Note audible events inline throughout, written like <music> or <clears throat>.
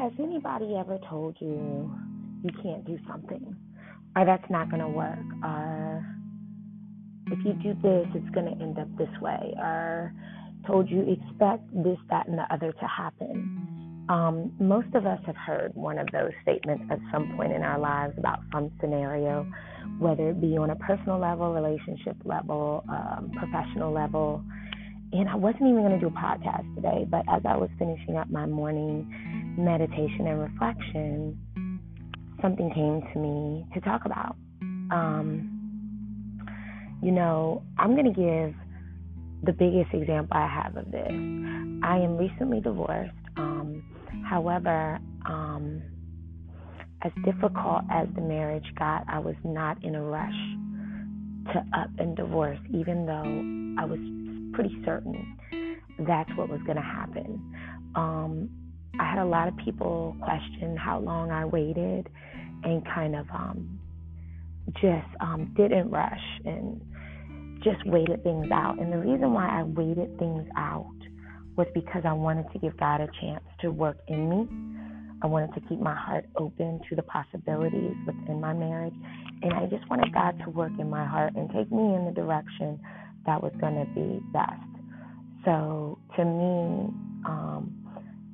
Has anybody ever told you you can't do something, or that's not going to work, or if you do this, it's going to end up this way, or told you expect this, that, and the other to happen? Um, most of us have heard one of those statements at some point in our lives about some scenario, whether it be on a personal level, relationship level, um, professional level. And I wasn't even going to do a podcast today, but as I was finishing up my morning meditation and reflection, something came to me to talk about. Um, you know, I'm going to give the biggest example I have of this. I am recently divorced. Um, however, um, as difficult as the marriage got, I was not in a rush to up and divorce, even though I was pretty certain that's what was going to happen. Um, I had a lot of people question how long I waited and kind of um, just um, didn't rush and just waited things out. And the reason why I waited things out was because I wanted to give God a chance to work in me. I wanted to keep my heart open to the possibilities within my marriage. And I just wanted God to work in my heart and take me in the direction that was going to be best. So to me, um,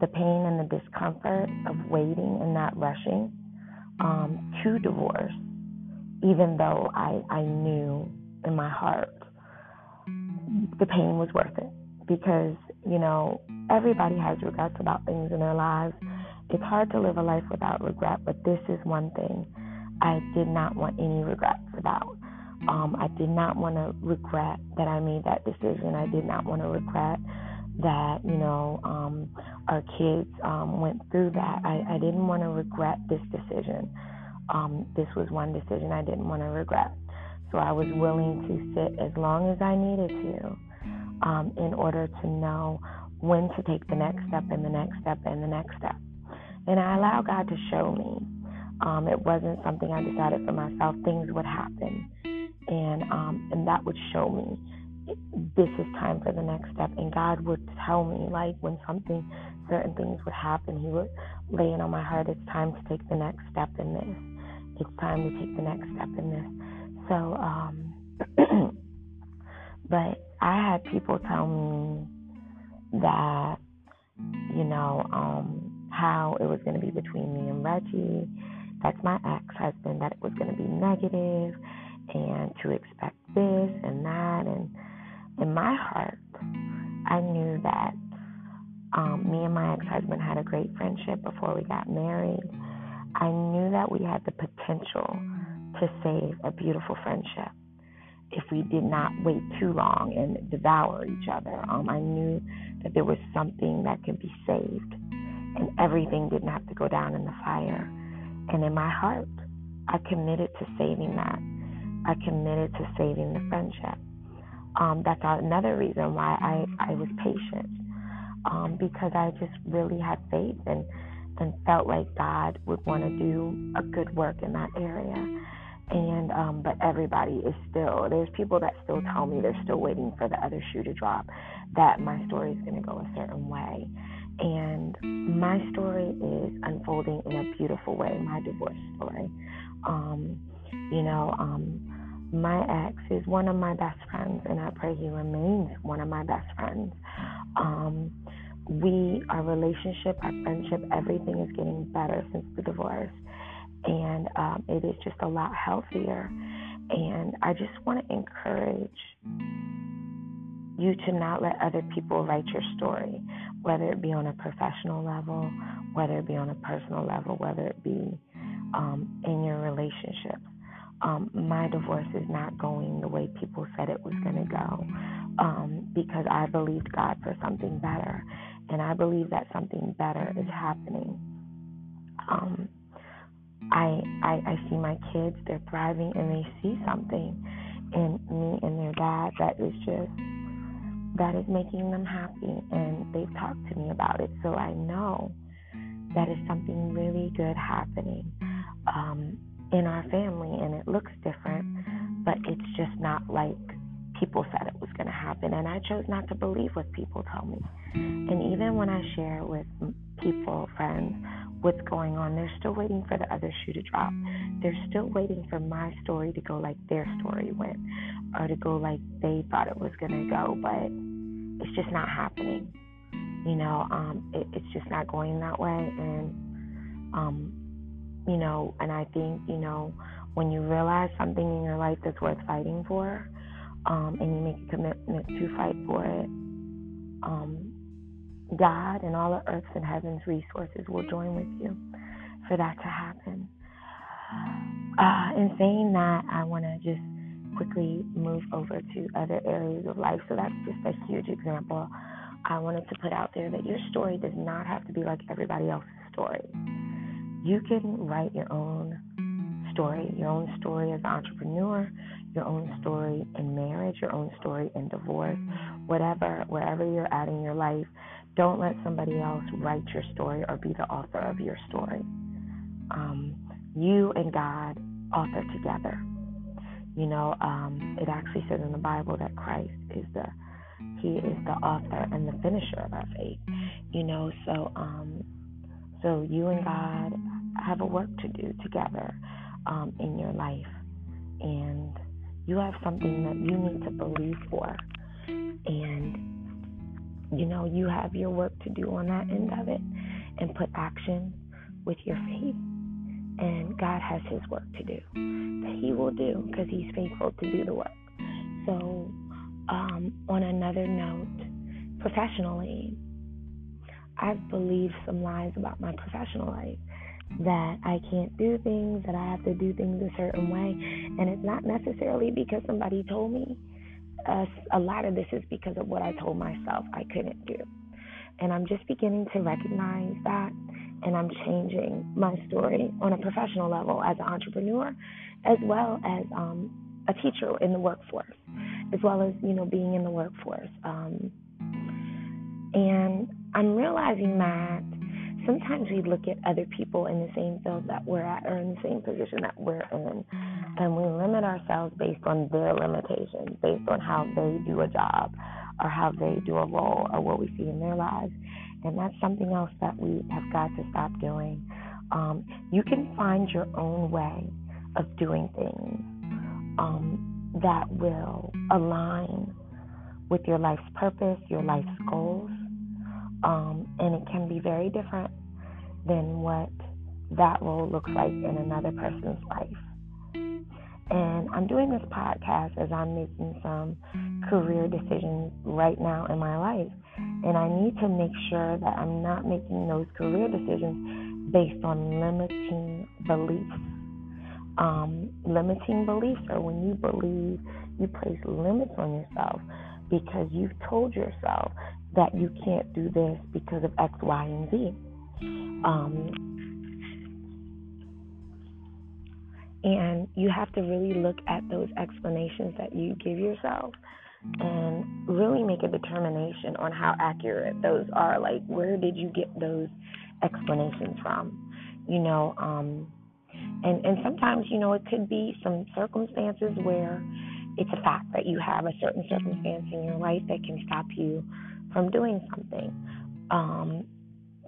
the pain and the discomfort of waiting and not rushing um, to divorce, even though I, I knew in my heart the pain was worth it because, you know, everybody has regrets about things in their lives. It's hard to live a life without regret, but this is one thing I did not want any regrets about. Um, I did not want to regret that I made that decision. I did not want to regret that you know um, our kids um, went through that. I, I didn't want to regret this decision. Um, this was one decision I didn't want to regret. So I was willing to sit as long as I needed to um, in order to know when to take the next step and the next step and the next step. And I allow God to show me. Um, it wasn't something I decided for myself. Things would happen, and um, and that would show me this is time for the next step. And God would tell me, like, when something, certain things would happen, He would lay it on my heart, it's time to take the next step in this. It's time to take the next step in this. So, um, <clears throat> but I had people tell me that, you know, um, how it was going to be between me and Reggie. That's my ex husband, that it was going to be negative and to expect this and that. And in my heart, I knew that um, me and my ex husband had a great friendship before we got married. I knew that we had the potential to save a beautiful friendship if we did not wait too long and devour each other. Um, I knew that there was something that could be saved, and everything didn't have to go down in the fire. And in my heart, I committed to saving that. I committed to saving the friendship um, that's another reason why I, I was patient um, because I just really had faith and, and felt like God would want to do a good work in that area. And um, but everybody is still there's people that still tell me they're still waiting for the other shoe to drop, that my story is going to go a certain way. And my story is unfolding in a beautiful way, my divorce story. Um, you know, um, my ex is one of my best friends, and I pray he remains one of my best friends. Um, we, our relationship, our friendship, everything is getting better since the divorce, and um, it is just a lot healthier. And I just want to encourage you to not let other people write your story, whether it be on a professional level, whether it be on a personal level, whether it be um, in your relationships um, my divorce is not going the way people said it was going to go um, because I believed God for something better. And I believe that something better is happening. Um, I, I, I see my kids, they're thriving, and they see something in me and their dad that is just, that is making them happy. And they've talked to me about it. So I know that is something really good happening. Um, in our family and it looks different, but it's just not like people said it was going to happen. And I chose not to believe what people tell me. And even when I share with people, friends, what's going on. They're still waiting for the other shoe to drop. They're still waiting for my story to go like their story went or to go like they thought it was going to go, but it's just not happening. You know, um, it, it's just not going that way. And, um, you know, and I think, you know, when you realize something in your life that's worth fighting for, um, and you make a commitment to fight for it, um, God and all the earth's and heaven's resources will join with you for that to happen. Uh, in saying that, I want to just quickly move over to other areas of life. So that's just a huge example I wanted to put out there that your story does not have to be like everybody else's story. You can write your own story, your own story as an entrepreneur, your own story in marriage, your own story in divorce, whatever, wherever you're at in your life. Don't let somebody else write your story or be the author of your story. Um, you and God author together. You know, um, it actually says in the Bible that Christ is the He is the author and the finisher of our faith. You know, so um, so you and God have a work to do together um, in your life, and you have something that you need to believe for, and you know you have your work to do on that end of it, and put action with your faith. And God has His work to do. That He will do because He's faithful to do the work. So, um, on another note, professionally, I've believed some lies about my professional life that I can't do things, that I have to do things a certain way, and it's not necessarily because somebody told me. Uh, a lot of this is because of what I told myself I couldn't do. And I'm just beginning to recognize that and I'm changing my story on a professional level as an entrepreneur, as well as um, a teacher in the workforce, as well as you know being in the workforce. Um, and I'm realizing that sometimes we look at other people in the same field that we're at or in the same position that we're in, and we limit ourselves based on their limitations, based on how they do a job or how they do a role or what we see in their lives. And that's something else that we have got to stop doing. Um, you can find your own way of doing things um, that will align with your life's purpose, your life's goals. Um, and it can be very different than what that role looks like in another person's life. And I'm doing this podcast as I'm making some career decisions right now in my life. And I need to make sure that I'm not making those career decisions based on limiting beliefs. Um, limiting beliefs are when you believe you place limits on yourself because you've told yourself that you can't do this because of X, Y, and Z. Um, And you have to really look at those explanations that you give yourself and really make a determination on how accurate those are. Like, where did you get those explanations from? You know, um, and and sometimes you know it could be some circumstances where it's a fact that you have a certain circumstance in your life that can stop you from doing something. Um,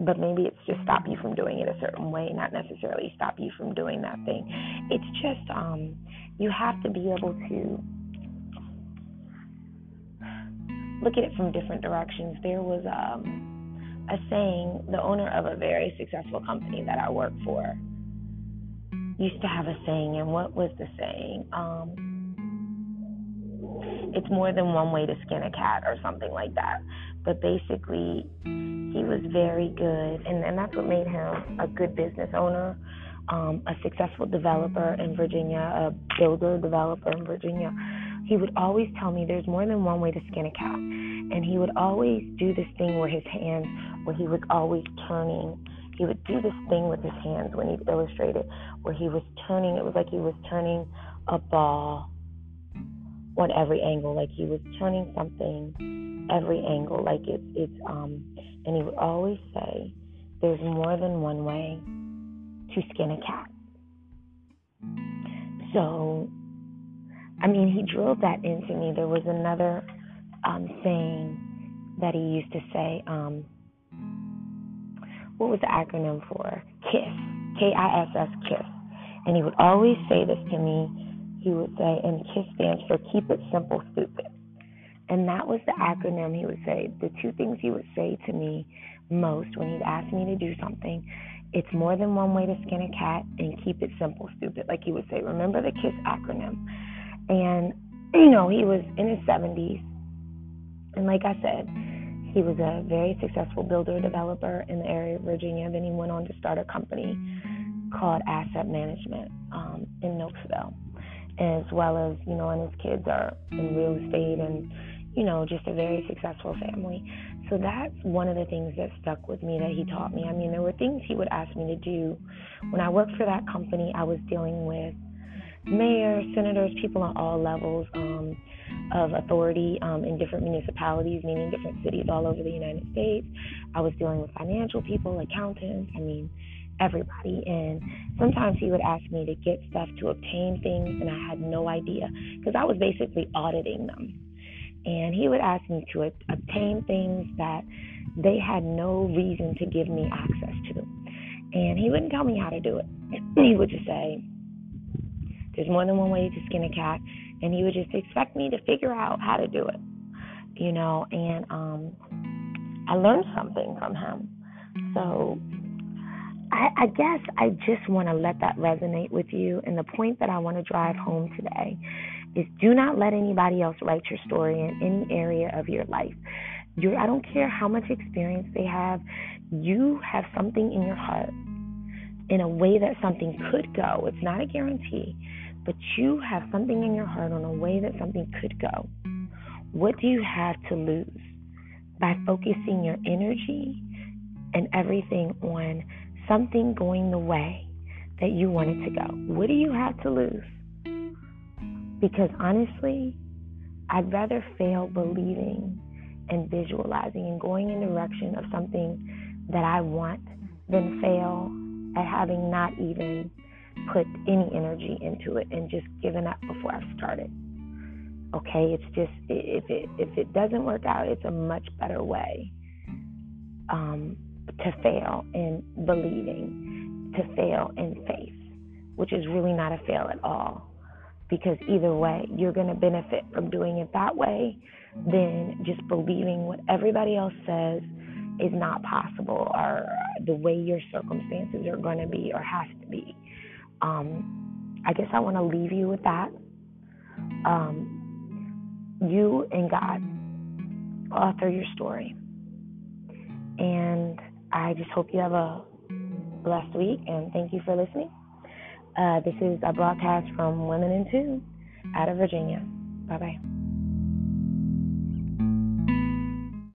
but maybe it's just stop you from doing it a certain way, not necessarily stop you from doing that thing. It's just um, you have to be able to look at it from different directions. There was um, a saying, the owner of a very successful company that I work for used to have a saying, and what was the saying? Um, it's more than one way to skin a cat or something like that. But basically, he was very good, and, and that's what made him a good business owner, um, a successful developer in Virginia, a builder developer in Virginia. He would always tell me there's more than one way to skin a cat, and he would always do this thing where his hands, where he was always turning. He would do this thing with his hands when he'd illustrate it, where he was turning. It was like he was turning a ball on every angle, like he was turning something every angle, like it's it's um and he would always say, There's more than one way to skin a cat. So I mean he drilled that into me. There was another um saying that he used to say, um, what was the acronym for? KISS, K I S S, KISS. And he would always say this to me. He would say, and KISS stands for Keep It Simple, Stupid. And that was the acronym he would say. The two things he would say to me most when he'd ask me to do something it's more than one way to skin a cat and keep it simple, stupid. Like he would say, remember the KISS acronym. And, you know, he was in his 70s. And like I said, he was a very successful builder developer in the area of Virginia. Then he went on to start a company called Asset Management um, in Knoxville, as well as, you know, and his kids are in real estate and, you know, just a very successful family. So that's one of the things that stuck with me that he taught me. I mean, there were things he would ask me to do. When I worked for that company, I was dealing with mayors, senators, people on all levels um, of authority um, in different municipalities, meaning different cities all over the United States. I was dealing with financial people, accountants, I mean, everybody. And sometimes he would ask me to get stuff to obtain things, and I had no idea because I was basically auditing them and he would ask me to obtain things that they had no reason to give me access to. And he wouldn't tell me how to do it. <clears throat> He would just say, There's more than one way to skin a cat. And he would just expect me to figure out how to do it, you know. And um, I learned something from him. So I, I guess I just want to let that resonate with you. And the point that I want to drive home today is do not let anybody else write your story in any area of your life. You're, I don't care how much experience they have, you have something in your heart in a way that something could go. It's not a guarantee, but you have something in your heart on a way that something could go. What do you have to lose by focusing your energy and everything on something going the way that you want it to go? What do you have to lose? Because honestly, I'd rather fail believing and visualizing and going in the direction of something that I want than fail at having not even put any energy into it and just given up before I've started. Okay, it's just if it if it doesn't work out, it's a much better way um, to fail in believing, to fail in faith, which is really not a fail at all because either way, you're going to benefit from doing it that way than just believing what everybody else says is not possible or the way your circumstances are going to be or has to be. Um, I guess I want to leave you with that. Um, you and God author your story. And I just hope you have a blessed week and thank you for listening. Uh, this is a broadcast from Women in Tune out of Virginia. Bye bye.